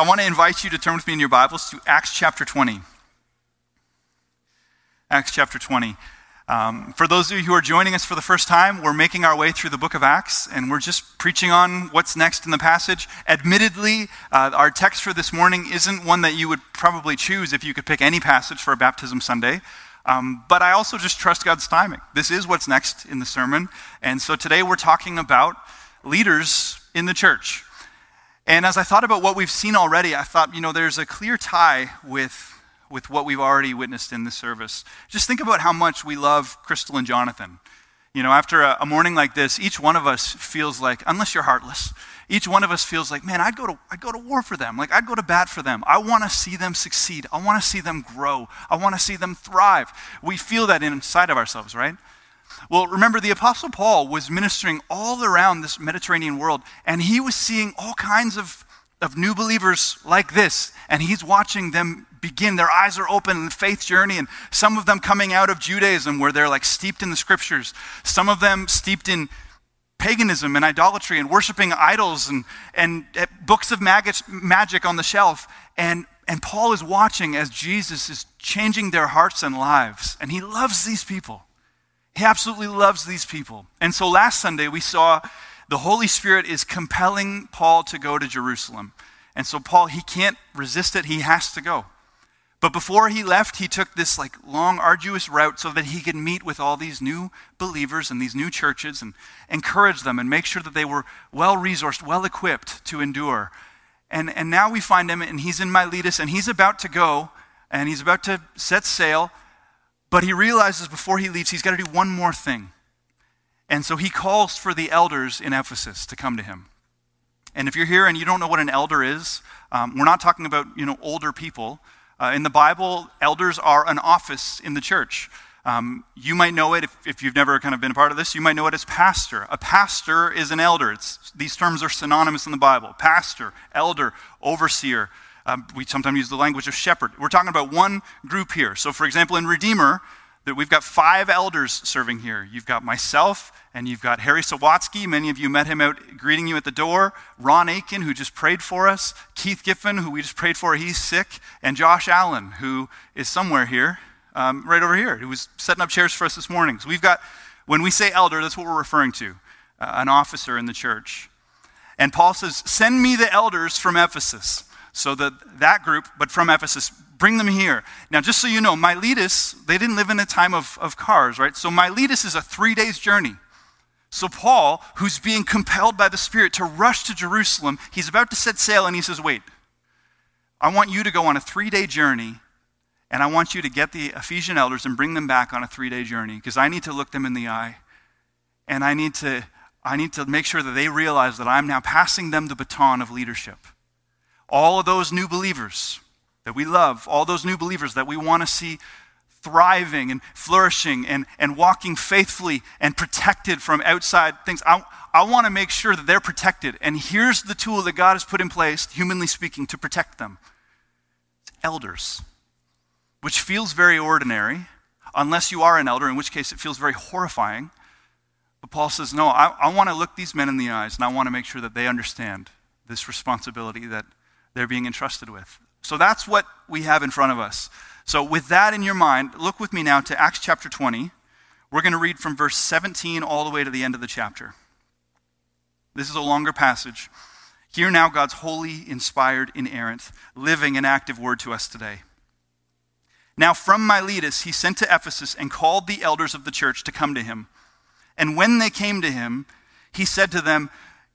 I want to invite you to turn with me in your Bibles to Acts chapter 20. Acts chapter 20. Um, for those of you who are joining us for the first time, we're making our way through the book of Acts, and we're just preaching on what's next in the passage. Admittedly, uh, our text for this morning isn't one that you would probably choose if you could pick any passage for a baptism Sunday. Um, but I also just trust God's timing. This is what's next in the sermon. And so today we're talking about leaders in the church. And as I thought about what we've seen already, I thought, you know, there's a clear tie with, with what we've already witnessed in the service. Just think about how much we love Crystal and Jonathan. You know, after a, a morning like this, each one of us feels like, unless you're heartless, each one of us feels like, man, I'd go to, I'd go to war for them. Like, I'd go to bat for them. I want to see them succeed. I want to see them grow. I want to see them thrive. We feel that inside of ourselves, right? Well, remember, the Apostle Paul was ministering all around this Mediterranean world, and he was seeing all kinds of, of new believers like this, and he's watching them begin. Their eyes are open in the faith journey, and some of them coming out of Judaism where they're like steeped in the scriptures, some of them steeped in paganism and idolatry and worshiping idols and, and eh, books of magic, magic on the shelf. And, and Paul is watching as Jesus is changing their hearts and lives, and he loves these people. He absolutely loves these people. And so last Sunday we saw the Holy Spirit is compelling Paul to go to Jerusalem. And so Paul, he can't resist it, he has to go. But before he left, he took this like long, arduous route so that he could meet with all these new believers and these new churches and encourage them and make sure that they were well resourced, well equipped to endure. And, and now we find him, and he's in Miletus, and he's about to go, and he's about to set sail but he realizes before he leaves, he's got to do one more thing. And so he calls for the elders in Ephesus to come to him. And if you're here and you don't know what an elder is, um, we're not talking about you know older people. Uh, in the Bible, elders are an office in the church. Um, you might know it if, if, you've never kind of been a part of this. You might know it as pastor. A pastor is an elder. It's, these terms are synonymous in the Bible: pastor, elder, overseer. Um, we sometimes use the language of shepherd. We're talking about one group here. So, for example, in Redeemer, that we've got five elders serving here. You've got myself, and you've got Harry Sawatsky. Many of you met him out greeting you at the door. Ron Aiken, who just prayed for us. Keith Giffen, who we just prayed for, he's sick. And Josh Allen, who is somewhere here, um, right over here, who was setting up chairs for us this morning. So we've got, when we say elder, that's what we're referring to uh, an officer in the church. And Paul says, Send me the elders from Ephesus. So that, that group, but from Ephesus, bring them here. Now, just so you know, Miletus, they didn't live in a time of, of cars, right? So Miletus is a three days journey. So Paul, who's being compelled by the Spirit to rush to Jerusalem, he's about to set sail and he says, Wait, I want you to go on a three day journey and I want you to get the Ephesian elders and bring them back on a three day journey because I need to look them in the eye and I need to, I need to make sure that they realize that I'm now passing them the baton of leadership all of those new believers that we love, all those new believers that we want to see thriving and flourishing and, and walking faithfully and protected from outside things. I, I want to make sure that they're protected. And here's the tool that God has put in place, humanly speaking, to protect them it's elders, which feels very ordinary, unless you are an elder, in which case it feels very horrifying. But Paul says, No, I, I want to look these men in the eyes and I want to make sure that they understand this responsibility that they're being entrusted with. So that's what we have in front of us. So, with that in your mind, look with me now to Acts chapter 20. We're going to read from verse 17 all the way to the end of the chapter. This is a longer passage. Hear now God's holy, inspired, inerrant, living, and active word to us today. Now, from Miletus, he sent to Ephesus and called the elders of the church to come to him. And when they came to him, he said to them,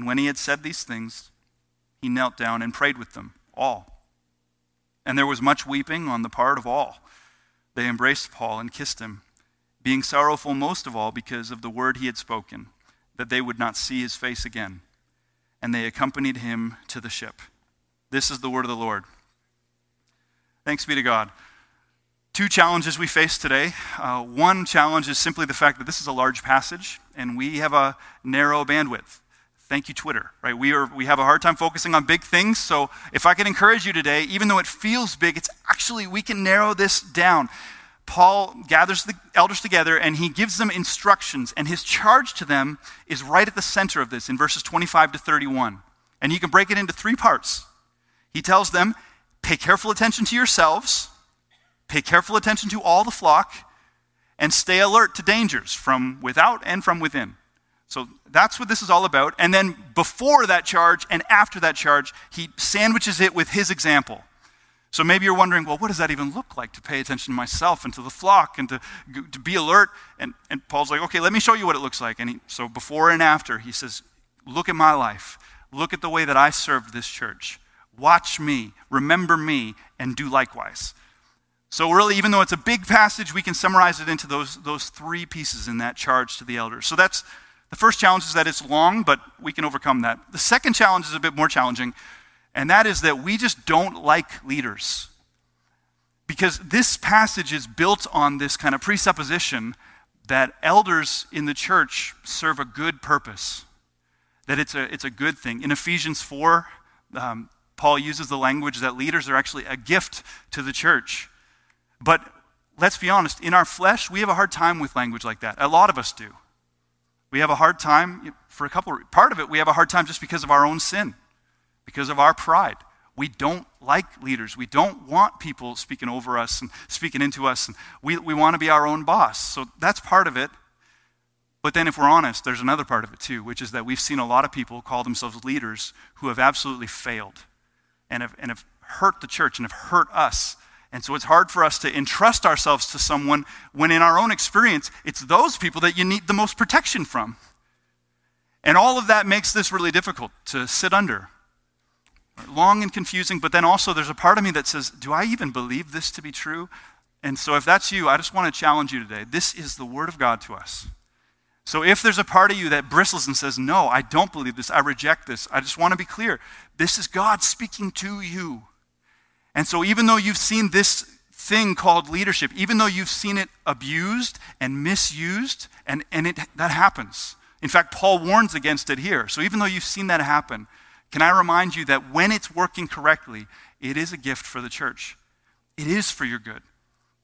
And when he had said these things, he knelt down and prayed with them, all. And there was much weeping on the part of all. They embraced Paul and kissed him, being sorrowful most of all because of the word he had spoken, that they would not see his face again. And they accompanied him to the ship. This is the word of the Lord. Thanks be to God. Two challenges we face today. Uh, one challenge is simply the fact that this is a large passage and we have a narrow bandwidth. Thank you, Twitter. Right? We, are, we have a hard time focusing on big things. So if I can encourage you today, even though it feels big, it's actually, we can narrow this down. Paul gathers the elders together and he gives them instructions, and his charge to them is right at the center of this in verses 25 to 31. And you can break it into three parts. He tells them, pay careful attention to yourselves, pay careful attention to all the flock, and stay alert to dangers from without and from within. So that's what this is all about. And then before that charge and after that charge, he sandwiches it with his example. So maybe you're wondering, well, what does that even look like to pay attention to myself and to the flock and to, to be alert? And, and Paul's like, okay, let me show you what it looks like. And he, so before and after, he says, look at my life. Look at the way that I served this church. Watch me, remember me, and do likewise. So, really, even though it's a big passage, we can summarize it into those, those three pieces in that charge to the elders. So, that's the first challenge is that it's long, but we can overcome that. The second challenge is a bit more challenging, and that is that we just don't like leaders. Because this passage is built on this kind of presupposition that elders in the church serve a good purpose, that it's a, it's a good thing. In Ephesians 4, um, Paul uses the language that leaders are actually a gift to the church. But let's be honest, in our flesh, we have a hard time with language like that. A lot of us do. We have a hard time, for a couple, part of it, we have a hard time just because of our own sin, because of our pride. We don't like leaders. We don't want people speaking over us and speaking into us. And we, we want to be our own boss. So that's part of it. But then, if we're honest, there's another part of it too, which is that we've seen a lot of people call themselves leaders who have absolutely failed and have, and have hurt the church and have hurt us and so it's hard for us to entrust ourselves to someone when, in our own experience, it's those people that you need the most protection from. And all of that makes this really difficult to sit under. Long and confusing, but then also there's a part of me that says, Do I even believe this to be true? And so if that's you, I just want to challenge you today. This is the Word of God to us. So if there's a part of you that bristles and says, No, I don't believe this, I reject this, I just want to be clear. This is God speaking to you. And so, even though you've seen this thing called leadership, even though you've seen it abused and misused, and, and it, that happens. In fact, Paul warns against it here. So, even though you've seen that happen, can I remind you that when it's working correctly, it is a gift for the church? It is for your good.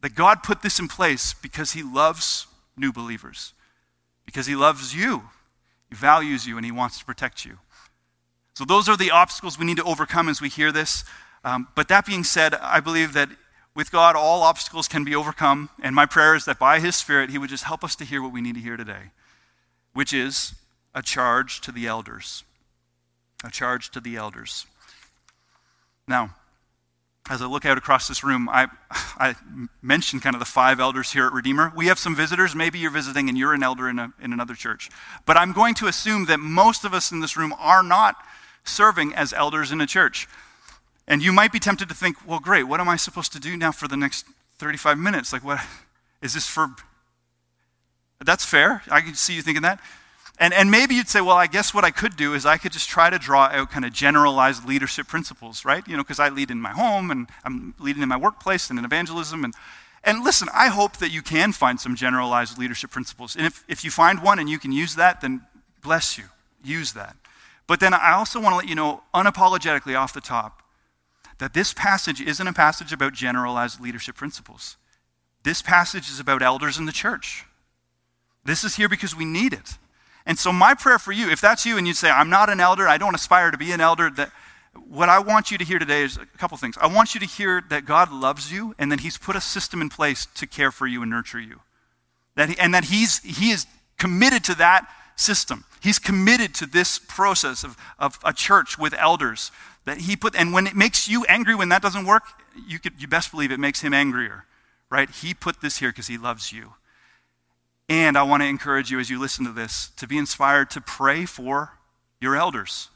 That God put this in place because He loves new believers, because He loves you, He values you, and He wants to protect you. So, those are the obstacles we need to overcome as we hear this. Um, but that being said, I believe that with God, all obstacles can be overcome. And my prayer is that by His Spirit, He would just help us to hear what we need to hear today, which is a charge to the elders. A charge to the elders. Now, as I look out across this room, I, I mentioned kind of the five elders here at Redeemer. We have some visitors. Maybe you're visiting and you're an elder in, a, in another church. But I'm going to assume that most of us in this room are not serving as elders in a church. And you might be tempted to think, well, great, what am I supposed to do now for the next 35 minutes? Like, what is this for? That's fair. I can see you thinking that. And, and maybe you'd say, well, I guess what I could do is I could just try to draw out kind of generalized leadership principles, right? You know, because I lead in my home and I'm leading in my workplace and in evangelism. And, and listen, I hope that you can find some generalized leadership principles. And if, if you find one and you can use that, then bless you. Use that. But then I also want to let you know, unapologetically off the top, that this passage isn't a passage about generalized leadership principles. This passage is about elders in the church. This is here because we need it. And so, my prayer for you, if that's you and you say, I'm not an elder, I don't aspire to be an elder, that what I want you to hear today is a couple things. I want you to hear that God loves you and that He's put a system in place to care for you and nurture you. That he, and that he's, He is committed to that system. He's committed to this process of, of a church with elders that he put, and when it makes you angry when that doesn't work, you, could, you best believe it makes him angrier, right? He put this here because he loves you. And I want to encourage you as you listen to this to be inspired to pray for your elders.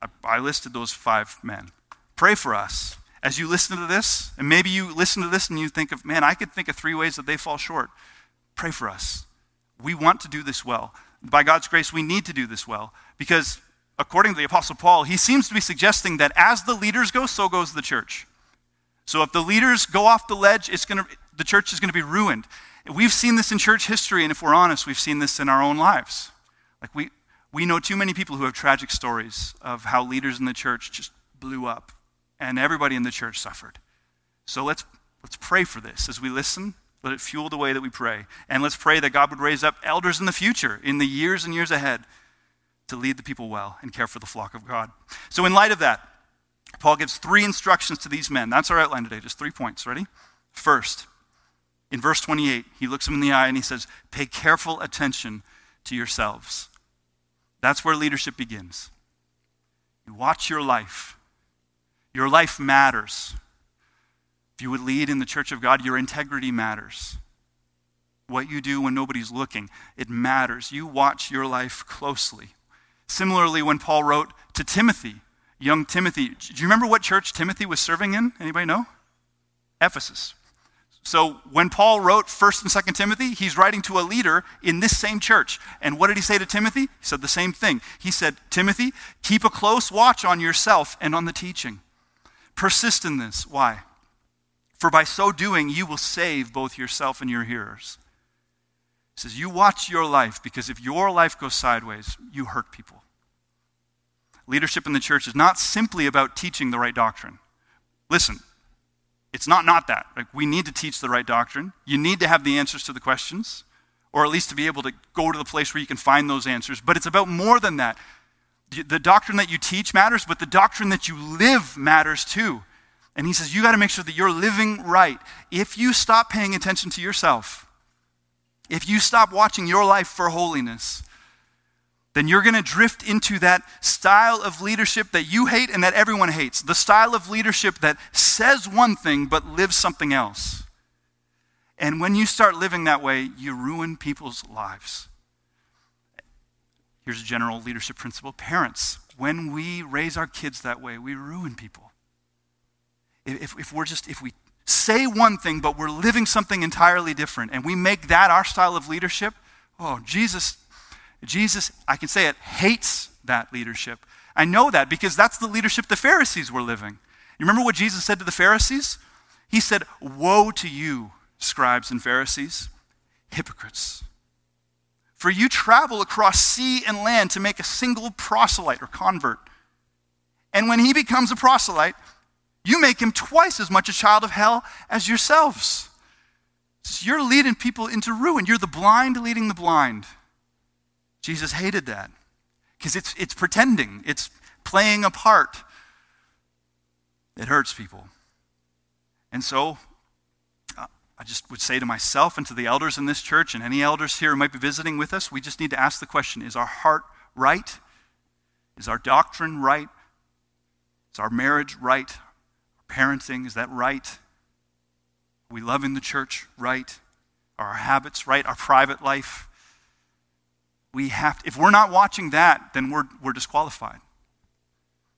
I, I listed those five men. Pray for us. As you listen to this, and maybe you listen to this and you think of, man, I could think of three ways that they fall short. Pray for us. We want to do this well. By God's grace, we need to do this well because according to the Apostle Paul, he seems to be suggesting that as the leaders go, so goes the church. So if the leaders go off the ledge, it's gonna, the church is going to be ruined. We've seen this in church history, and if we're honest, we've seen this in our own lives. Like we, we know too many people who have tragic stories of how leaders in the church just blew up, and everybody in the church suffered. So let's, let's pray for this as we listen. Let it fuel the way that we pray. And let's pray that God would raise up elders in the future, in the years and years ahead, to lead the people well and care for the flock of God. So, in light of that, Paul gives three instructions to these men. That's our outline today, just three points. Ready? First, in verse 28, he looks them in the eye and he says, Pay careful attention to yourselves. That's where leadership begins. You watch your life. Your life matters. If you would lead in the church of God, your integrity matters. What you do when nobody's looking, it matters. You watch your life closely. Similarly, when Paul wrote to Timothy, young Timothy, do you remember what church Timothy was serving in? Anybody know? Ephesus. So when Paul wrote 1st and 2nd Timothy, he's writing to a leader in this same church. And what did he say to Timothy? He said the same thing. He said, Timothy, keep a close watch on yourself and on the teaching. Persist in this. Why? For by so doing, you will save both yourself and your hearers. He says, You watch your life because if your life goes sideways, you hurt people. Leadership in the church is not simply about teaching the right doctrine. Listen, it's not not that. Like we need to teach the right doctrine. You need to have the answers to the questions, or at least to be able to go to the place where you can find those answers. But it's about more than that. The doctrine that you teach matters, but the doctrine that you live matters too. And he says, You got to make sure that you're living right. If you stop paying attention to yourself, if you stop watching your life for holiness, then you're going to drift into that style of leadership that you hate and that everyone hates. The style of leadership that says one thing but lives something else. And when you start living that way, you ruin people's lives. Here's a general leadership principle parents, when we raise our kids that way, we ruin people. If, if we're just, if we say one thing, but we're living something entirely different, and we make that our style of leadership, oh, Jesus, Jesus, I can say it, hates that leadership. I know that because that's the leadership the Pharisees were living. You remember what Jesus said to the Pharisees? He said, Woe to you, scribes and Pharisees, hypocrites. For you travel across sea and land to make a single proselyte or convert. And when he becomes a proselyte, you make him twice as much a child of hell as yourselves. So you're leading people into ruin. You're the blind leading the blind. Jesus hated that because it's, it's pretending, it's playing a part. It hurts people. And so uh, I just would say to myself and to the elders in this church and any elders here who might be visiting with us, we just need to ask the question is our heart right? Is our doctrine right? Is our marriage right? Parenting, is that right? We loving the church right? Are our habits right? Our private life? We have to, if we're not watching that, then we're, we're disqualified.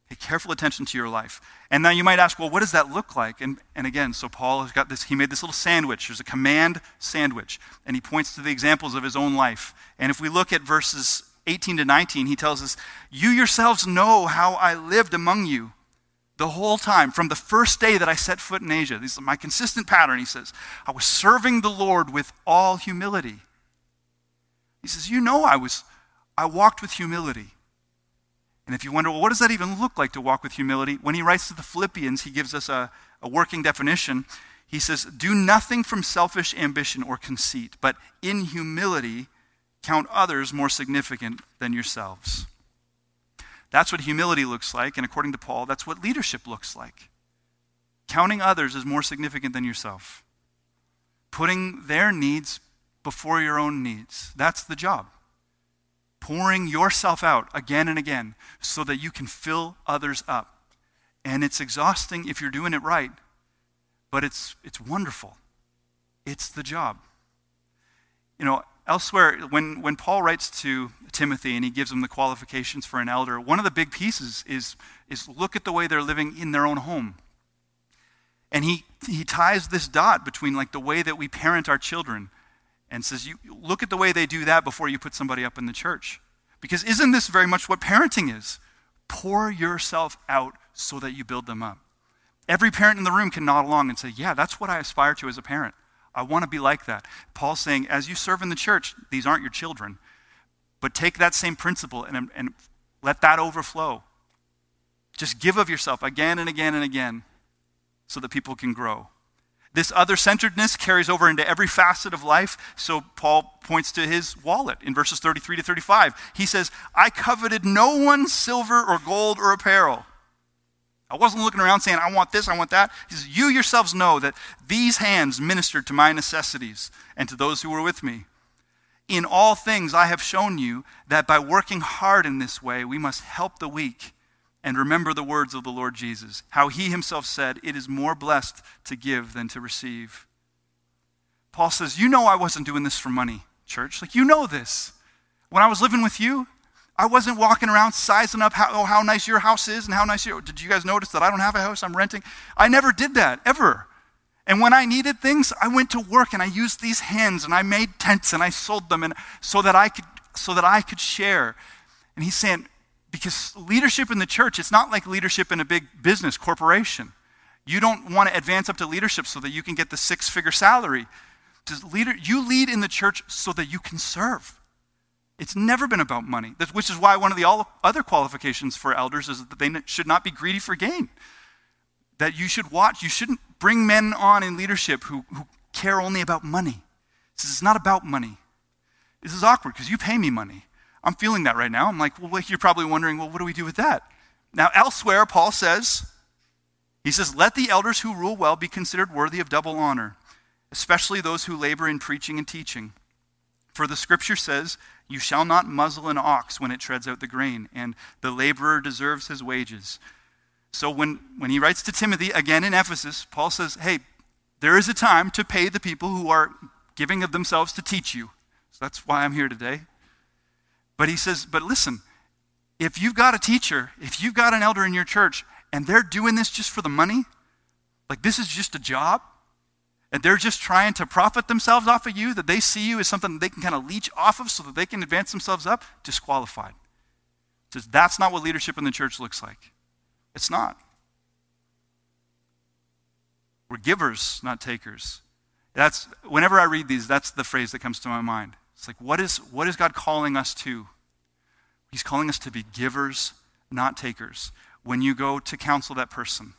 Pay careful attention to your life. And now you might ask, well, what does that look like? And, and again, so Paul has got this, he made this little sandwich. There's a command sandwich. And he points to the examples of his own life. And if we look at verses 18 to 19, he tells us, You yourselves know how I lived among you the whole time, from the first day that I set foot in Asia. This is my consistent pattern, he says. I was serving the Lord with all humility. He says, You know I was, I walked with humility. And if you wonder, well, what does that even look like to walk with humility? When he writes to the Philippians, he gives us a, a working definition. He says, Do nothing from selfish ambition or conceit, but in humility count others more significant than yourselves. That's what humility looks like, and according to Paul, that's what leadership looks like. Counting others is more significant than yourself, putting their needs before your own needs. That's the job pouring yourself out again and again so that you can fill others up. And it's exhausting if you're doing it right, but it's, it's wonderful. It's the job. You know, elsewhere, when, when Paul writes to Timothy and he gives him the qualifications for an elder, one of the big pieces is, is look at the way they're living in their own home. And he, he ties this dot between like the way that we parent our children and says, you look at the way they do that before you put somebody up in the church. Because isn't this very much what parenting is? Pour yourself out so that you build them up. Every parent in the room can nod along and say, Yeah, that's what I aspire to as a parent. I want to be like that. Paul's saying, as you serve in the church, these aren't your children. But take that same principle and, and let that overflow. Just give of yourself again and again and again so that people can grow. This other centeredness carries over into every facet of life. So Paul points to his wallet in verses 33 to 35. He says, I coveted no one's silver or gold or apparel. I wasn't looking around saying, I want this, I want that. He says, You yourselves know that these hands ministered to my necessities and to those who were with me. In all things, I have shown you that by working hard in this way, we must help the weak and remember the words of the Lord Jesus, how he himself said, It is more blessed to give than to receive. Paul says, You know I wasn't doing this for money, church. Like, you know this. When I was living with you, I wasn't walking around sizing up how, oh, how nice your house is and how nice your. Did you guys notice that I don't have a house? I'm renting. I never did that, ever. And when I needed things, I went to work and I used these hands and I made tents and I sold them and so that I could so that I could share. And he's saying, because leadership in the church, it's not like leadership in a big business corporation. You don't want to advance up to leadership so that you can get the six figure salary. Leader, you lead in the church so that you can serve. It's never been about money, which is why one of the other qualifications for elders is that they should not be greedy for gain. That you should watch, you shouldn't bring men on in leadership who, who care only about money. This is not about money. This is awkward because you pay me money. I'm feeling that right now. I'm like, well, you're probably wondering, well, what do we do with that? Now, elsewhere, Paul says, he says, let the elders who rule well be considered worthy of double honor, especially those who labor in preaching and teaching. For the scripture says, You shall not muzzle an ox when it treads out the grain, and the laborer deserves his wages. So when, when he writes to Timothy, again in Ephesus, Paul says, Hey, there is a time to pay the people who are giving of themselves to teach you. So that's why I'm here today. But he says, but listen, if you've got a teacher, if you've got an elder in your church, and they're doing this just for the money, like this is just a job, and they're just trying to profit themselves off of you, that they see you as something they can kind of leech off of so that they can advance themselves up, disqualified. Says that's not what leadership in the church looks like. It's not. We're givers, not takers. That's whenever I read these, that's the phrase that comes to my mind. It's like, what is, what is God calling us to? He's calling us to be givers, not takers. When you go to counsel that person,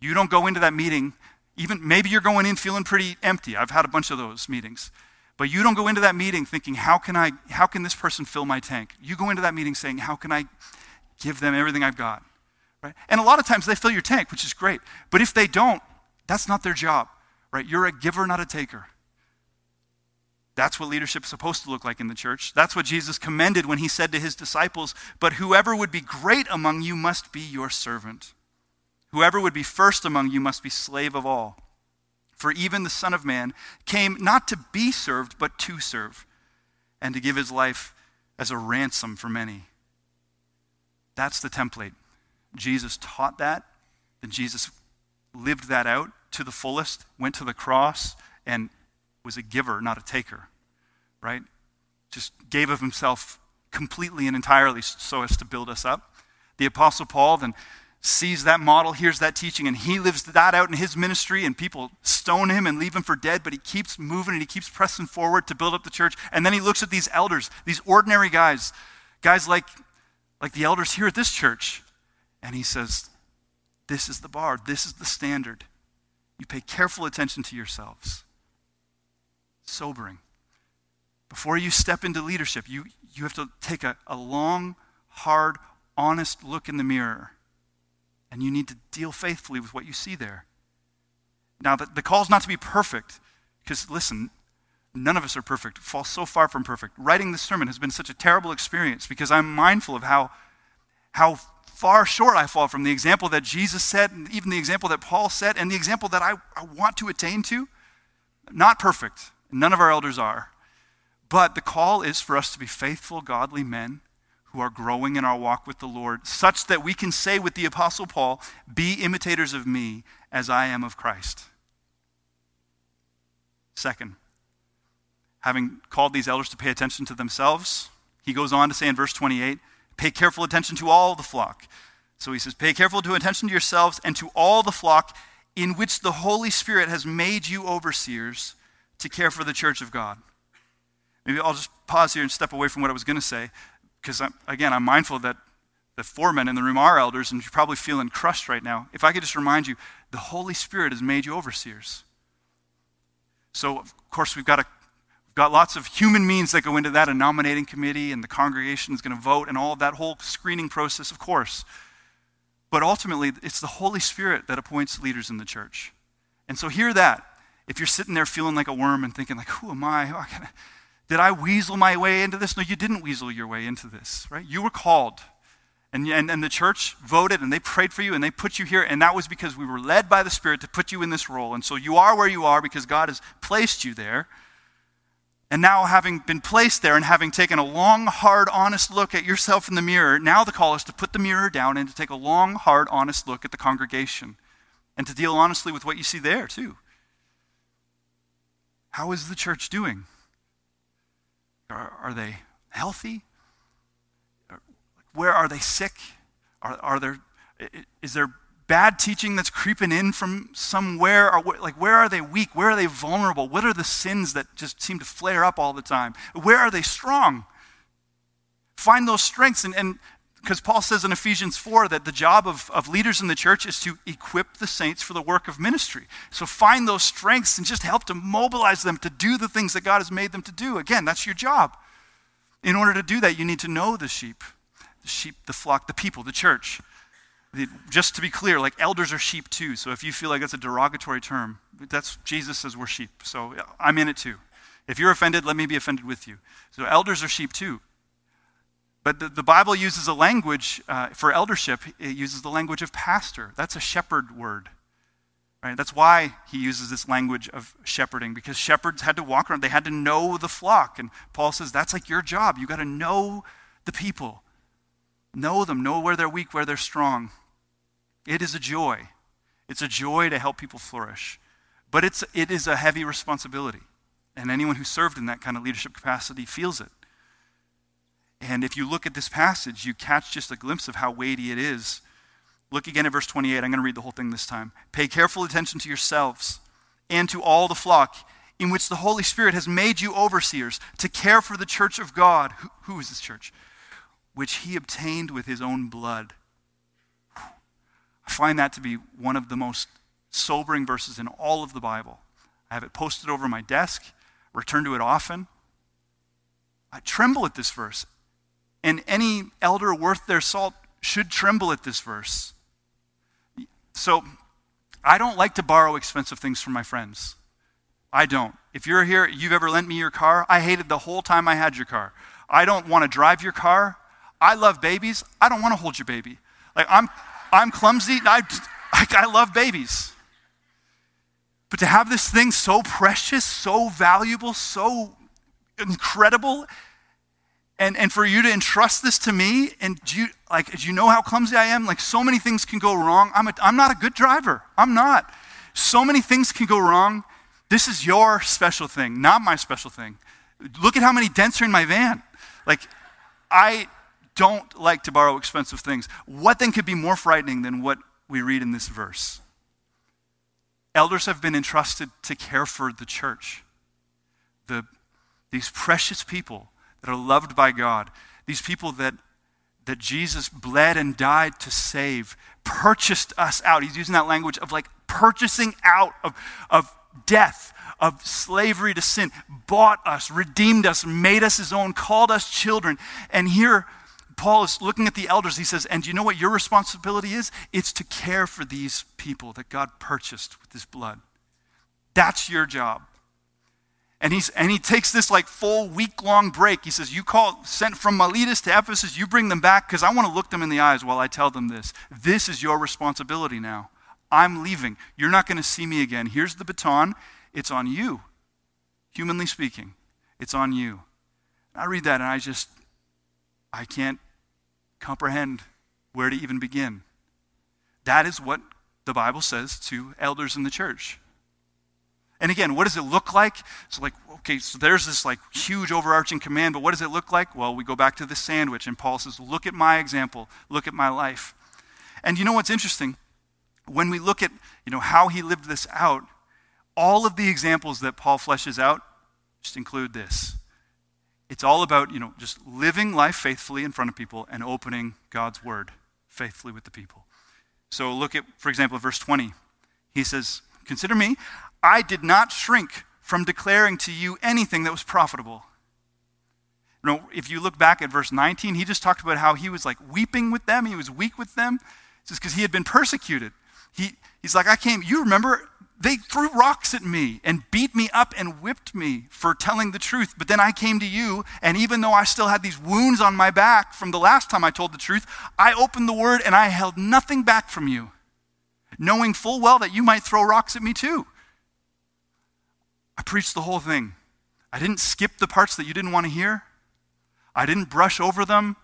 you don't go into that meeting, even maybe you're going in feeling pretty empty. I've had a bunch of those meetings. But you don't go into that meeting thinking, how can I, how can this person fill my tank? You go into that meeting saying, how can I give them everything I've got? Right? And a lot of times they fill your tank, which is great. But if they don't, That's not their job, right? You're a giver, not a taker. That's what leadership is supposed to look like in the church. That's what Jesus commended when he said to his disciples, But whoever would be great among you must be your servant. Whoever would be first among you must be slave of all. For even the Son of Man came not to be served, but to serve, and to give his life as a ransom for many. That's the template. Jesus taught that, then Jesus lived that out to the fullest, went to the cross, and was a giver, not a taker, right? Just gave of himself completely and entirely so as to build us up. The Apostle Paul then sees that model, hears that teaching, and he lives that out in his ministry, and people stone him and leave him for dead, but he keeps moving and he keeps pressing forward to build up the church. And then he looks at these elders, these ordinary guys, guys like, like the elders here at this church, and he says, This is the bar, this is the standard. You pay careful attention to yourselves sobering. Before you step into leadership, you, you have to take a, a long, hard, honest look in the mirror. And you need to deal faithfully with what you see there. Now, the, the call is not to be perfect, because listen, none of us are perfect, We fall so far from perfect. Writing this sermon has been such a terrible experience because I'm mindful of how, how far short I fall from the example that Jesus set, and even the example that Paul set, and the example that I, I want to attain to. Not perfect. None of our elders are. But the call is for us to be faithful, godly men who are growing in our walk with the Lord, such that we can say with the Apostle Paul, Be imitators of me as I am of Christ. Second, having called these elders to pay attention to themselves, he goes on to say in verse 28 pay careful attention to all the flock. So he says, Pay careful attention to yourselves and to all the flock in which the Holy Spirit has made you overseers to care for the church of God. Maybe I'll just pause here and step away from what I was going to say, because again, I'm mindful that the four men in the room are elders, and you're probably feeling crushed right now. If I could just remind you, the Holy Spirit has made you overseers. So, of course, we've got a We've got lots of human means that go into that, a nominating committee, and the congregation is going to vote, and all of that whole screening process, of course. But ultimately, it's the Holy Spirit that appoints leaders in the church. And so, hear that if you're sitting there feeling like a worm and thinking like who am i did i weasel my way into this? No you didn't weasel your way into this right? You were called. And, and, and the church voted and they prayed for you and they put you here and that was because we were led by the spirit to put you in this role. And so you are where you are because god has placed you there. And now having been placed there and having taken a long hard honest look at yourself in the mirror now the call is to put the mirror down and to take a long hard honest look at the congregation and to deal honestly with what you see there too. How is the church doing? Are, are they healthy? Where are they sick? Are, are there, is there bad teaching that's creeping in from somewhere? Or like, where are they weak? Where are they vulnerable? What are the sins that just seem to flare up all the time? Where are they strong? Find those strengths and, and because Paul says in Ephesians 4 that the job of, of leaders in the church is to equip the saints for the work of ministry. So find those strengths and just help to mobilize them to do the things that God has made them to do. Again, that's your job. In order to do that, you need to know the sheep the sheep, the flock, the people, the church. Just to be clear, like elders are sheep too. So if you feel like that's a derogatory term, that's Jesus says we're sheep. So I'm in it too. If you're offended, let me be offended with you. So elders are sheep too. But the, the Bible uses a language uh, for eldership, it uses the language of pastor. That's a shepherd word. Right? That's why he uses this language of shepherding, because shepherds had to walk around, they had to know the flock. And Paul says that's like your job. You got to know the people, know them, know where they're weak, where they're strong. It is a joy. It's a joy to help people flourish. But it's, it is a heavy responsibility. And anyone who served in that kind of leadership capacity feels it. And if you look at this passage, you catch just a glimpse of how weighty it is. Look again at verse 28. I'm going to read the whole thing this time. Pay careful attention to yourselves and to all the flock in which the Holy Spirit has made you overseers to care for the church of God. who, who is this church? Which he obtained with his own blood. I find that to be one of the most sobering verses in all of the Bible. I have it posted over my desk, return to it often. I tremble at this verse. And any elder worth their salt should tremble at this verse. So, I don't like to borrow expensive things from my friends. I don't. If you're here, you've ever lent me your car, I hated the whole time I had your car. I don't want to drive your car. I love babies. I don't want to hold your baby. Like I'm I'm clumsy. I, I love babies. But to have this thing so precious, so valuable, so incredible, and, and for you to entrust this to me, and do you, like, do you know how clumsy I am? Like, so many things can go wrong. I'm, a, I'm not a good driver. I'm not. So many things can go wrong. This is your special thing, not my special thing. Look at how many dents are in my van. Like, I don't like to borrow expensive things. What then could be more frightening than what we read in this verse? Elders have been entrusted to care for the church, the, these precious people that are loved by God, these people that, that Jesus bled and died to save, purchased us out. He's using that language of like purchasing out of, of death, of slavery to sin, bought us, redeemed us, made us his own, called us children. And here, Paul is looking at the elders. He says, And you know what your responsibility is? It's to care for these people that God purchased with his blood. That's your job. And, he's, and he takes this like full week long break. He says, You call, sent from Miletus to Ephesus, you bring them back because I want to look them in the eyes while I tell them this. This is your responsibility now. I'm leaving. You're not going to see me again. Here's the baton. It's on you. Humanly speaking, it's on you. I read that and I just, I can't comprehend where to even begin. That is what the Bible says to elders in the church. And again, what does it look like? It's like, okay, so there's this like huge overarching command, but what does it look like? Well, we go back to the sandwich, and Paul says, look at my example, look at my life. And you know what's interesting? When we look at, you know, how he lived this out, all of the examples that Paul fleshes out just include this. It's all about, you know, just living life faithfully in front of people and opening God's word faithfully with the people. So look at, for example, verse 20. He says, Consider me, I did not shrink from declaring to you anything that was profitable. You know, if you look back at verse 19, he just talked about how he was like weeping with them, he was weak with them. Just because he had been persecuted. He, he's like, I came, you remember they threw rocks at me and beat me up and whipped me for telling the truth. But then I came to you, and even though I still had these wounds on my back from the last time I told the truth, I opened the word and I held nothing back from you, knowing full well that you might throw rocks at me too. I preached the whole thing. I didn't skip the parts that you didn't want to hear, I didn't brush over them.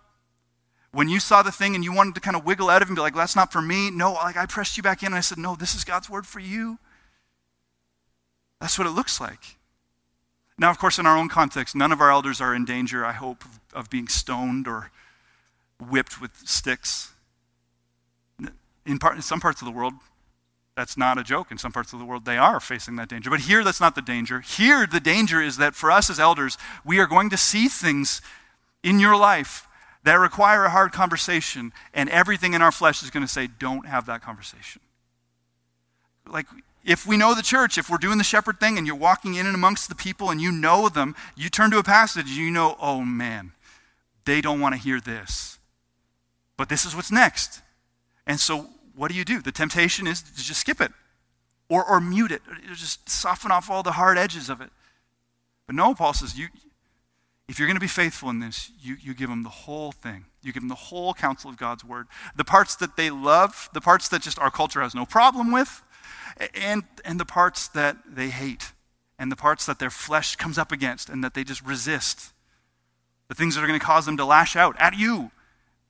When you saw the thing and you wanted to kind of wiggle out of it and be like, that's not for me, no, like I pressed you back in and I said, no, this is God's word for you. That's what it looks like. Now, of course, in our own context, none of our elders are in danger, I hope, of being stoned or whipped with sticks. In, part, in some parts of the world, that's not a joke. In some parts of the world, they are facing that danger. But here, that's not the danger. Here, the danger is that for us as elders, we are going to see things in your life that require a hard conversation, and everything in our flesh is going to say, don't have that conversation. Like, if we know the church, if we're doing the shepherd thing and you're walking in and amongst the people and you know them, you turn to a passage and you know, oh man, they don't want to hear this. But this is what's next. And so what do you do? The temptation is to just skip it or, or mute it, or just soften off all the hard edges of it. But no, Paul says, you, if you're going to be faithful in this, you, you give them the whole thing. You give them the whole counsel of God's word. The parts that they love, the parts that just our culture has no problem with, and, and the parts that they hate, and the parts that their flesh comes up against and that they just resist. The things that are going to cause them to lash out at you,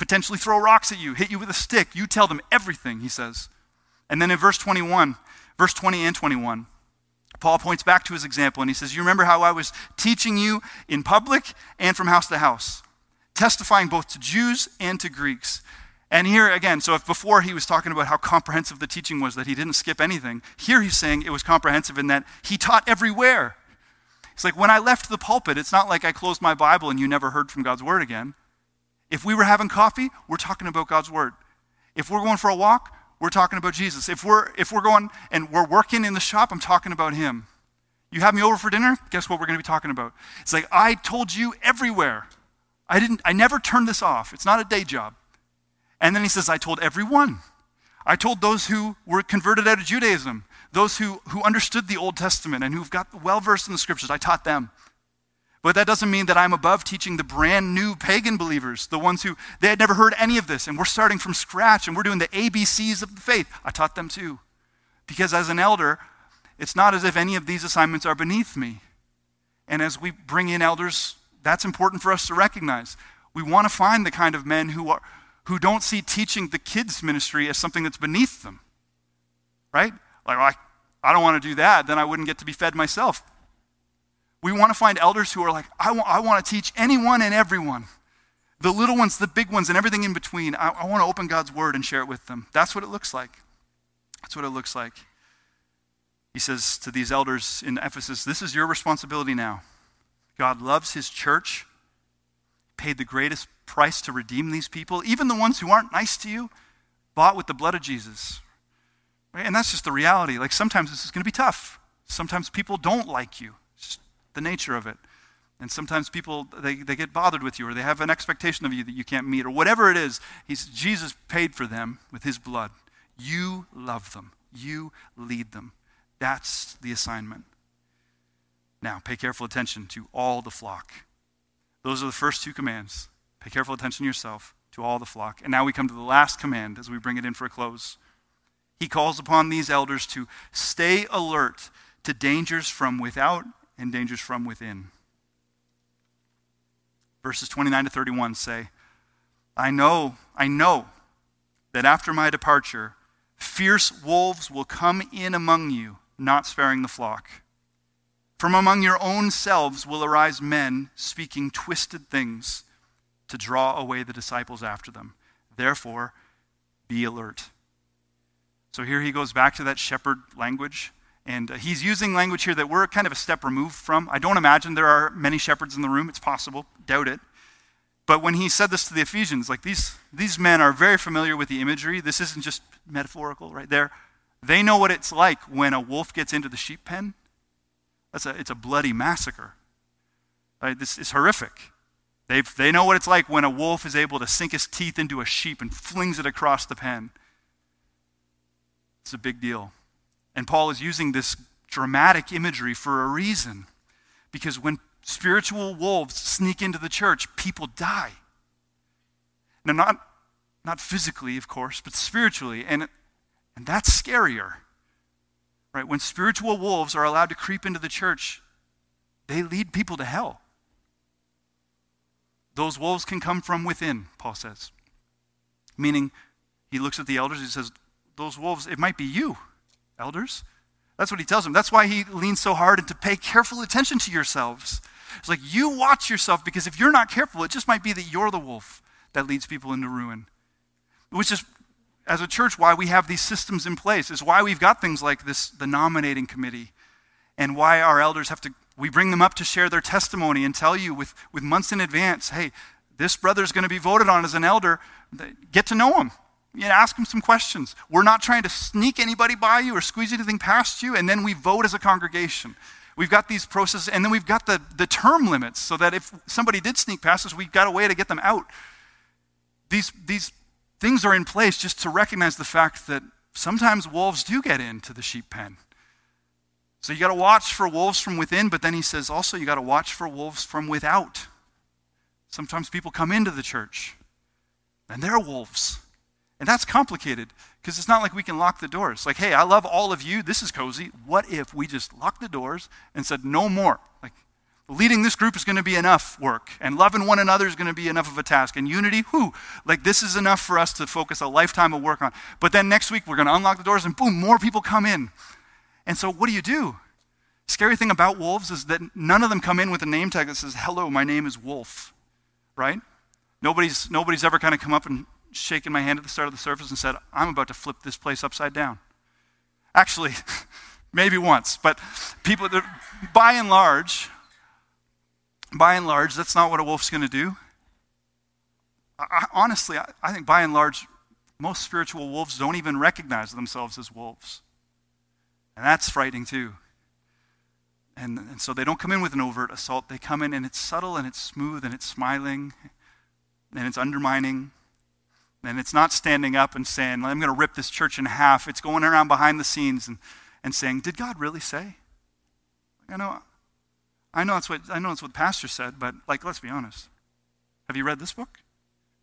potentially throw rocks at you, hit you with a stick. You tell them everything, he says. And then in verse 21, verse 20 and 21, Paul points back to his example and he says, You remember how I was teaching you in public and from house to house, testifying both to Jews and to Greeks. And here again, so if before he was talking about how comprehensive the teaching was, that he didn't skip anything, here he's saying it was comprehensive in that he taught everywhere. It's like when I left the pulpit, it's not like I closed my Bible and you never heard from God's word again. If we were having coffee, we're talking about God's word. If we're going for a walk, we're talking about Jesus. If we're if we're going and we're working in the shop, I'm talking about him. You have me over for dinner? Guess what we're going to be talking about? It's like I told you everywhere. I didn't I never turned this off. It's not a day job. And then he says, I told everyone. I told those who were converted out of Judaism, those who, who understood the Old Testament and who've got well versed in the scriptures, I taught them. But that doesn't mean that I'm above teaching the brand new pagan believers, the ones who they had never heard any of this, and we're starting from scratch and we're doing the ABCs of the faith. I taught them too. Because as an elder, it's not as if any of these assignments are beneath me. And as we bring in elders, that's important for us to recognize. We want to find the kind of men who are who don't see teaching the kids ministry as something that's beneath them. Right? Like, well, I, I don't want to do that, then I wouldn't get to be fed myself. We want to find elders who are like, I want, I want to teach anyone and everyone. The little ones, the big ones, and everything in between. I, I want to open God's word and share it with them. That's what it looks like. That's what it looks like. He says to these elders in Ephesus, This is your responsibility now. God loves his church, paid the greatest price to redeem these people, even the ones who aren't nice to you, bought with the blood of Jesus. And that's just the reality. Like sometimes this is going to be tough. Sometimes people don't like you the nature of it. And sometimes people, they, they get bothered with you or they have an expectation of you that you can't meet or whatever it is. He's, Jesus paid for them with his blood. You love them. You lead them. That's the assignment. Now, pay careful attention to all the flock. Those are the first two commands. Pay careful attention to yourself, to all the flock. And now we come to the last command as we bring it in for a close. He calls upon these elders to stay alert to dangers from without and dangers from within. Verses 29 to 31 say, I know, I know that after my departure, fierce wolves will come in among you, not sparing the flock. From among your own selves will arise men speaking twisted things to draw away the disciples after them. Therefore, be alert. So here he goes back to that shepherd language. And uh, he's using language here that we're kind of a step removed from. I don't imagine there are many shepherds in the room. It's possible. Doubt it. But when he said this to the Ephesians, like these, these men are very familiar with the imagery. This isn't just metaphorical, right? They're, they know what it's like when a wolf gets into the sheep pen. That's a, it's a bloody massacre. Right? This is horrific. they they know what it's like when a wolf is able to sink his teeth into a sheep and flings it across the pen. It's a big deal. And Paul is using this dramatic imagery for a reason. Because when spiritual wolves sneak into the church, people die. Now, not, not physically, of course, but spiritually. And, and that's scarier. Right? When spiritual wolves are allowed to creep into the church, they lead people to hell. Those wolves can come from within, Paul says. Meaning, he looks at the elders, he says, Those wolves, it might be you elders. That's what he tells them. That's why he leans so hard into pay careful attention to yourselves. It's like you watch yourself because if you're not careful, it just might be that you're the wolf that leads people into ruin. Which is, as a church, why we have these systems in place, is why we've got things like this, the nominating committee, and why our elders have to, we bring them up to share their testimony and tell you with, with months in advance, hey, this brother's going to be voted on as an elder. Get to know him. You know, ask them some questions. We're not trying to sneak anybody by you or squeeze anything past you, and then we vote as a congregation. We've got these processes, and then we've got the, the term limits so that if somebody did sneak past us, we've got a way to get them out. These, these things are in place just to recognize the fact that sometimes wolves do get into the sheep pen. So you got to watch for wolves from within, but then he says also you got to watch for wolves from without. Sometimes people come into the church and they're wolves. And that's complicated because it's not like we can lock the doors. Like, hey, I love all of you. This is cozy. What if we just locked the doors and said, no more? Like, leading this group is going to be enough work, and loving one another is going to be enough of a task, and unity, whoo, like this is enough for us to focus a lifetime of work on. But then next week, we're going to unlock the doors, and boom, more people come in. And so, what do you do? Scary thing about wolves is that none of them come in with a name tag that says, hello, my name is Wolf, right? Nobody's, nobody's ever kind of come up and shaking my hand at the start of the service and said, I'm about to flip this place upside down. Actually, maybe once, but people, by and large, by and large, that's not what a wolf's going to do. I, honestly, I, I think by and large, most spiritual wolves don't even recognize themselves as wolves. And that's frightening too. And, and so they don't come in with an overt assault. They come in and it's subtle and it's smooth and it's smiling and it's undermining And it's not standing up and saying, I'm going to rip this church in half. It's going around behind the scenes and, and saying, Did God really say? I know, I know that's what I know that's what the pastor said, but like let's be honest. Have you read this book?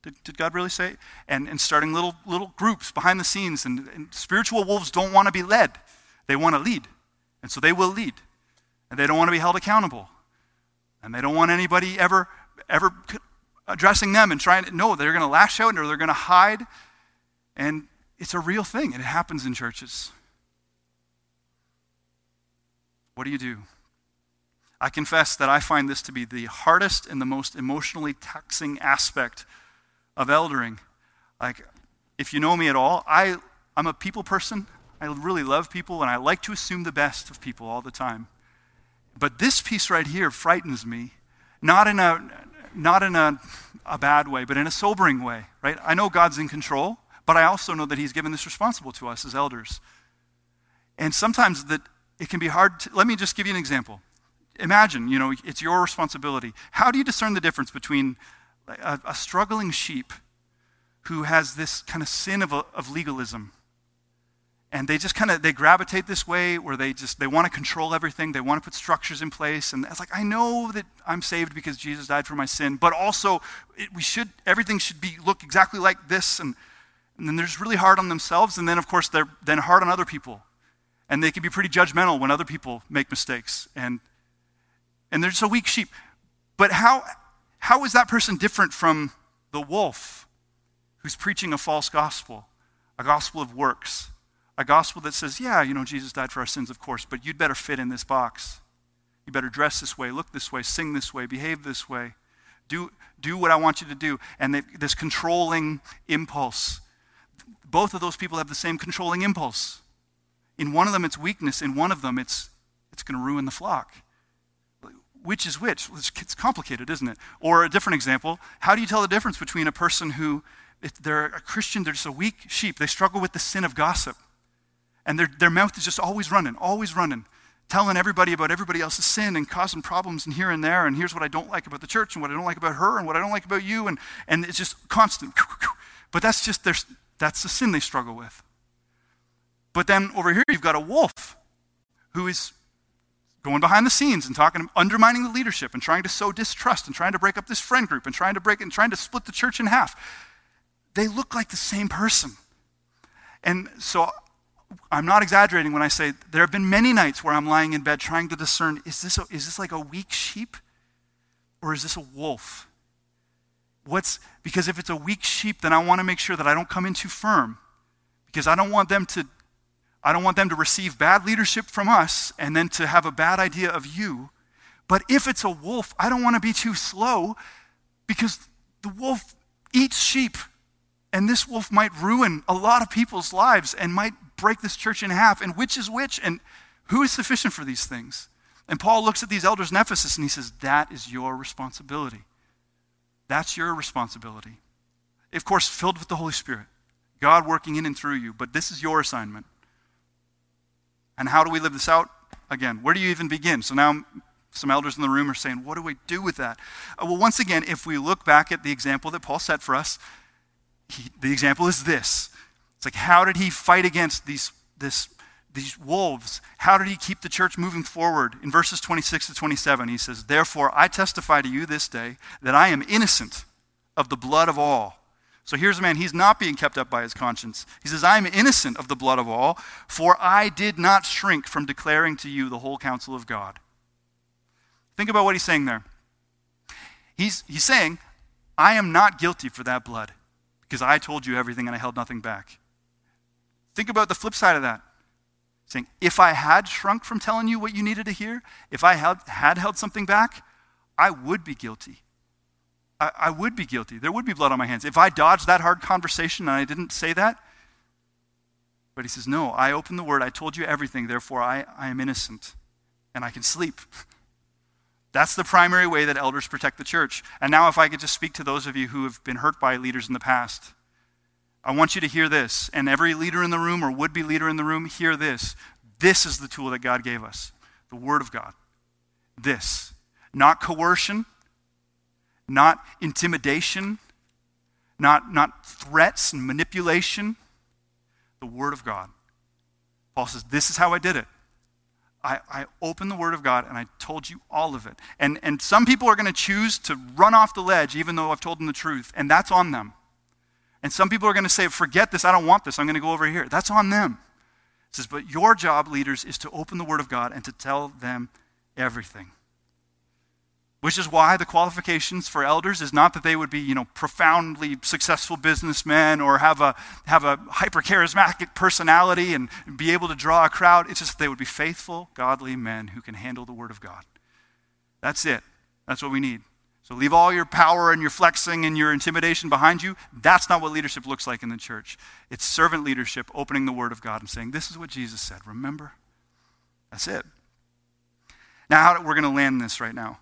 Did, did God really say? And, and starting little little groups behind the scenes, and, and spiritual wolves don't want to be led. They want to lead. And so they will lead. And they don't want to be held accountable. And they don't want anybody ever ever addressing them and trying to no, they're going to lash out or they're going to hide. And it's a real thing, and it happens in churches. What do you do? I confess that I find this to be the hardest and the most emotionally taxing aspect of eldering. Like, if you know me at all, I, I'm a people person. I really love people, and I like to assume the best of people all the time. But this piece right here frightens me, not in a, not in a, a bad way, but in a sobering way, right? I know God's in control, but I also know that He's given this responsible to us as elders. And sometimes that it can be hard to, let me just give you an example imagine, you know, it's your responsibility. How do you discern the difference between a, a struggling sheep who has this kind of sin of, of legalism? And they just kind of they gravitate this way where they just they want to control everything. They want to put structures in place. And it's like I know that I'm saved because Jesus died for my sin, but also it, we should everything should be look exactly like this. And, and then they're just really hard on themselves. And then of course they're then hard on other people. And they can be pretty judgmental when other people make mistakes. And and they're just a weak sheep. But how, how is that person different from the wolf who's preaching a false gospel, a gospel of works, a gospel that says, yeah, you know, Jesus died for our sins, of course, but you'd better fit in this box. You better dress this way, look this way, sing this way, behave this way. Do, do what I want you to do. And they, this controlling impulse. Both of those people have the same controlling impulse. In one of them, it's weakness. In one of them, it's, it's going to ruin the flock which is which? It's complicated, isn't it? Or a different example, how do you tell the difference between a person who, they're a Christian, they're just a weak sheep, they struggle with the sin of gossip, and their, their mouth is just always running, always running, telling everybody about everybody else's sin and causing problems and here and there, and here's what I don't like about the church, and what I don't like about her, and what I don't like about you, and, and it's just constant. But that's just their, that's the sin they struggle with. But then over here, you've got a wolf who is going behind the scenes and talking, undermining the leadership and trying to sow distrust and trying to break up this friend group and trying to break and trying to split the church in half. They look like the same person. And so I'm not exaggerating when I say there have been many nights where I'm lying in bed trying to discern is this, a, is this like a weak sheep or is this a wolf? What's, because if it's a weak sheep, then I want to make sure that I don't come in too firm because I don't want them to I don't want them to receive bad leadership from us and then to have a bad idea of you. But if it's a wolf, I don't want to be too slow because the wolf eats sheep. And this wolf might ruin a lot of people's lives and might break this church in half. And which is which? And who is sufficient for these things? And Paul looks at these elders in Ephesus and he says, That is your responsibility. That's your responsibility. Of course, filled with the Holy Spirit, God working in and through you, but this is your assignment. And how do we live this out? Again, where do you even begin? So now some elders in the room are saying, what do we do with that? Uh, well, once again, if we look back at the example that Paul set for us, he, the example is this. It's like, how did he fight against these, this, these wolves? How did he keep the church moving forward? In verses 26 to 27, he says, Therefore, I testify to you this day that I am innocent of the blood of all so here's a man, he's not being kept up by his conscience. He says, I am innocent of the blood of all, for I did not shrink from declaring to you the whole counsel of God. Think about what he's saying there. He's, he's saying, I am not guilty for that blood because I told you everything and I held nothing back. Think about the flip side of that. Saying, if I had shrunk from telling you what you needed to hear, if I had, had held something back, I would be guilty. I, I would be guilty. There would be blood on my hands. If I dodged that hard conversation and I didn't say that, but he says, No, I opened the word. I told you everything. Therefore, I, I am innocent and I can sleep. That's the primary way that elders protect the church. And now, if I could just speak to those of you who have been hurt by leaders in the past, I want you to hear this. And every leader in the room or would be leader in the room, hear this. This is the tool that God gave us the Word of God. This. Not coercion, not intimidation, not, not threats and manipulation, the Word of God. Paul says, This is how I did it. I, I opened the Word of God and I told you all of it. And, and some people are going to choose to run off the ledge even though I've told them the truth, and that's on them. And some people are going to say, Forget this, I don't want this, I'm going to go over here. That's on them. It says, But your job, leaders, is to open the Word of God and to tell them everything. Which is why the qualifications for elders is not that they would be, you know, profoundly successful businessmen or have a have a hyper charismatic personality and be able to draw a crowd. It's just they would be faithful, godly men who can handle the word of God. That's it. That's what we need. So leave all your power and your flexing and your intimidation behind you. That's not what leadership looks like in the church. It's servant leadership, opening the word of God and saying, This is what Jesus said. Remember? That's it. Now, we're going to land this right now.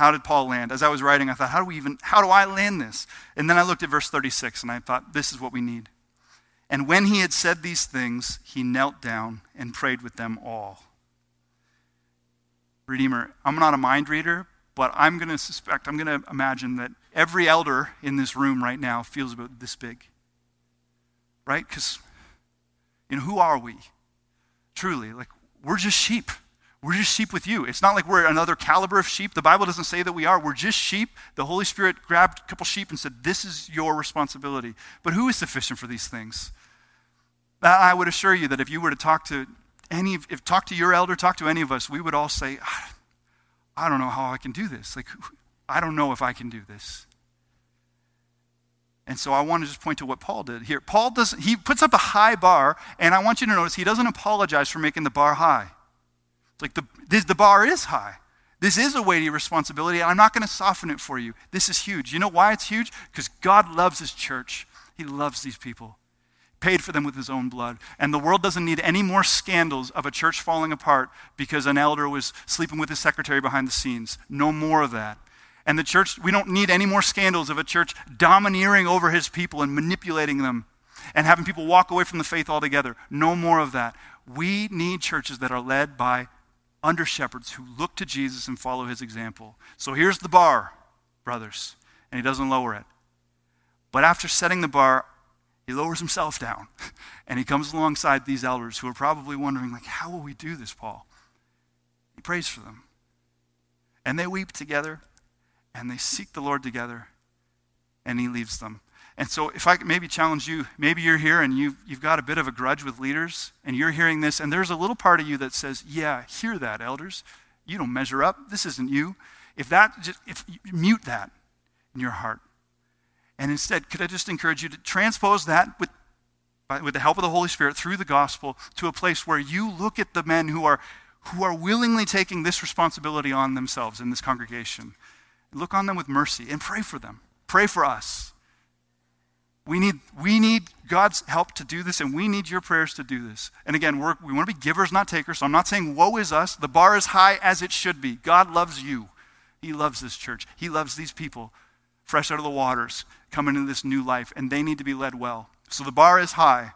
How did Paul land? As I was writing, I thought, how do we even, how do I land this? And then I looked at verse 36 and I thought, this is what we need. And when he had said these things, he knelt down and prayed with them all. Redeemer, I'm not a mind reader, but I'm going to suspect, I'm going to imagine that every elder in this room right now feels about this big. Right? Because, you know, who are we? Truly, like, we're just sheep. We're just sheep with you. It's not like we're another caliber of sheep. The Bible doesn't say that we are. We're just sheep. The Holy Spirit grabbed a couple sheep and said, This is your responsibility. But who is sufficient for these things? I would assure you that if you were to talk to any, if talk to your elder, talk to any of us, we would all say, ah, I don't know how I can do this. Like, I don't know if I can do this. And so I want to just point to what Paul did here. Paul doesn't, he puts up a high bar, and I want you to notice he doesn't apologize for making the bar high. Like the, this, the bar is high. This is a weighty responsibility, and I'm not going to soften it for you. This is huge. You know why it's huge? Because God loves His church. He loves these people. Paid for them with His own blood. And the world doesn't need any more scandals of a church falling apart because an elder was sleeping with his secretary behind the scenes. No more of that. And the church, we don't need any more scandals of a church domineering over His people and manipulating them and having people walk away from the faith altogether. No more of that. We need churches that are led by under shepherds who look to Jesus and follow his example. So here's the bar, brothers, and he doesn't lower it. But after setting the bar, he lowers himself down and he comes alongside these elders who are probably wondering like how will we do this paul he prays for them and they weep together and they seek the lord together and he leaves them and so, if I could maybe challenge you, maybe you're here and you've, you've got a bit of a grudge with leaders, and you're hearing this, and there's a little part of you that says, Yeah, hear that, elders. You don't measure up. This isn't you. If that, just, if mute that in your heart. And instead, could I just encourage you to transpose that with, by, with the help of the Holy Spirit through the gospel to a place where you look at the men who are, who are willingly taking this responsibility on themselves in this congregation. Look on them with mercy and pray for them. Pray for us. We need, we need God's help to do this, and we need your prayers to do this. And again, we want to be givers, not takers. So I'm not saying woe is us. The bar is high as it should be. God loves you. He loves this church. He loves these people fresh out of the waters coming into this new life, and they need to be led well. So the bar is high,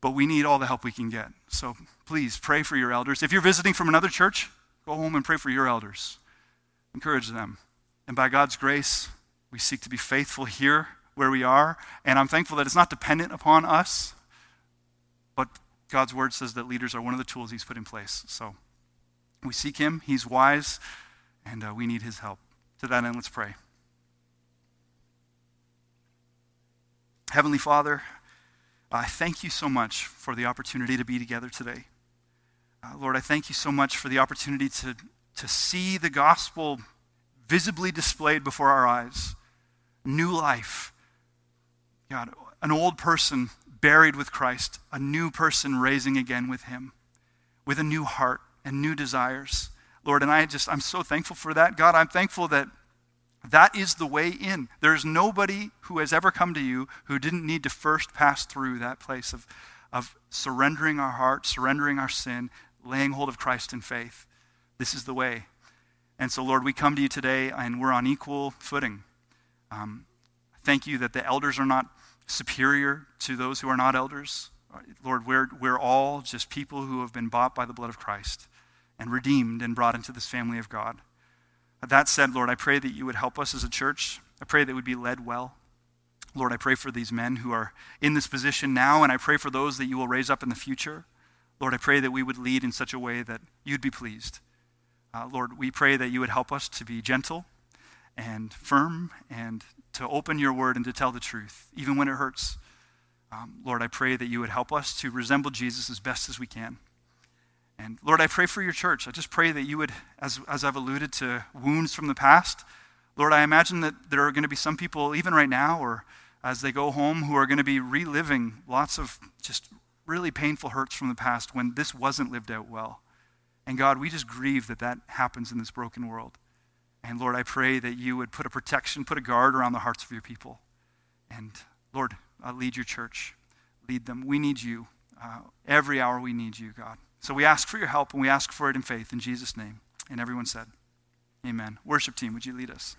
but we need all the help we can get. So please pray for your elders. If you're visiting from another church, go home and pray for your elders. Encourage them. And by God's grace, we seek to be faithful here where we are. And I'm thankful that it's not dependent upon us, but God's word says that leaders are one of the tools He's put in place. So we seek Him, He's wise, and uh, we need His help. To that end, let's pray. Heavenly Father, I thank you so much for the opportunity to be together today. Uh, Lord, I thank you so much for the opportunity to, to see the gospel visibly displayed before our eyes. New life, God, an old person buried with Christ, a new person raising again with him, with a new heart and new desires. Lord, and I just, I'm so thankful for that. God, I'm thankful that that is the way in. There's nobody who has ever come to you who didn't need to first pass through that place of, of surrendering our heart, surrendering our sin, laying hold of Christ in faith. This is the way. And so, Lord, we come to you today and we're on equal footing. Um, thank you that the elders are not superior to those who are not elders. Lord, we're, we're all just people who have been bought by the blood of Christ and redeemed and brought into this family of God. That said, Lord, I pray that you would help us as a church. I pray that we'd be led well. Lord, I pray for these men who are in this position now, and I pray for those that you will raise up in the future. Lord, I pray that we would lead in such a way that you'd be pleased. Uh, Lord, we pray that you would help us to be gentle and firm and to open your word and to tell the truth, even when it hurts. Um, Lord, I pray that you would help us to resemble Jesus as best as we can. And Lord, I pray for your church. I just pray that you would, as, as I've alluded to wounds from the past, Lord, I imagine that there are going to be some people, even right now, or as they go home, who are going to be reliving lots of just really painful hurts from the past when this wasn't lived out well. And God, we just grieve that that happens in this broken world. And Lord, I pray that you would put a protection, put a guard around the hearts of your people. And Lord, uh, lead your church, lead them. We need you. Uh, every hour we need you, God. So we ask for your help and we ask for it in faith in Jesus' name. And everyone said, Amen. Worship team, would you lead us?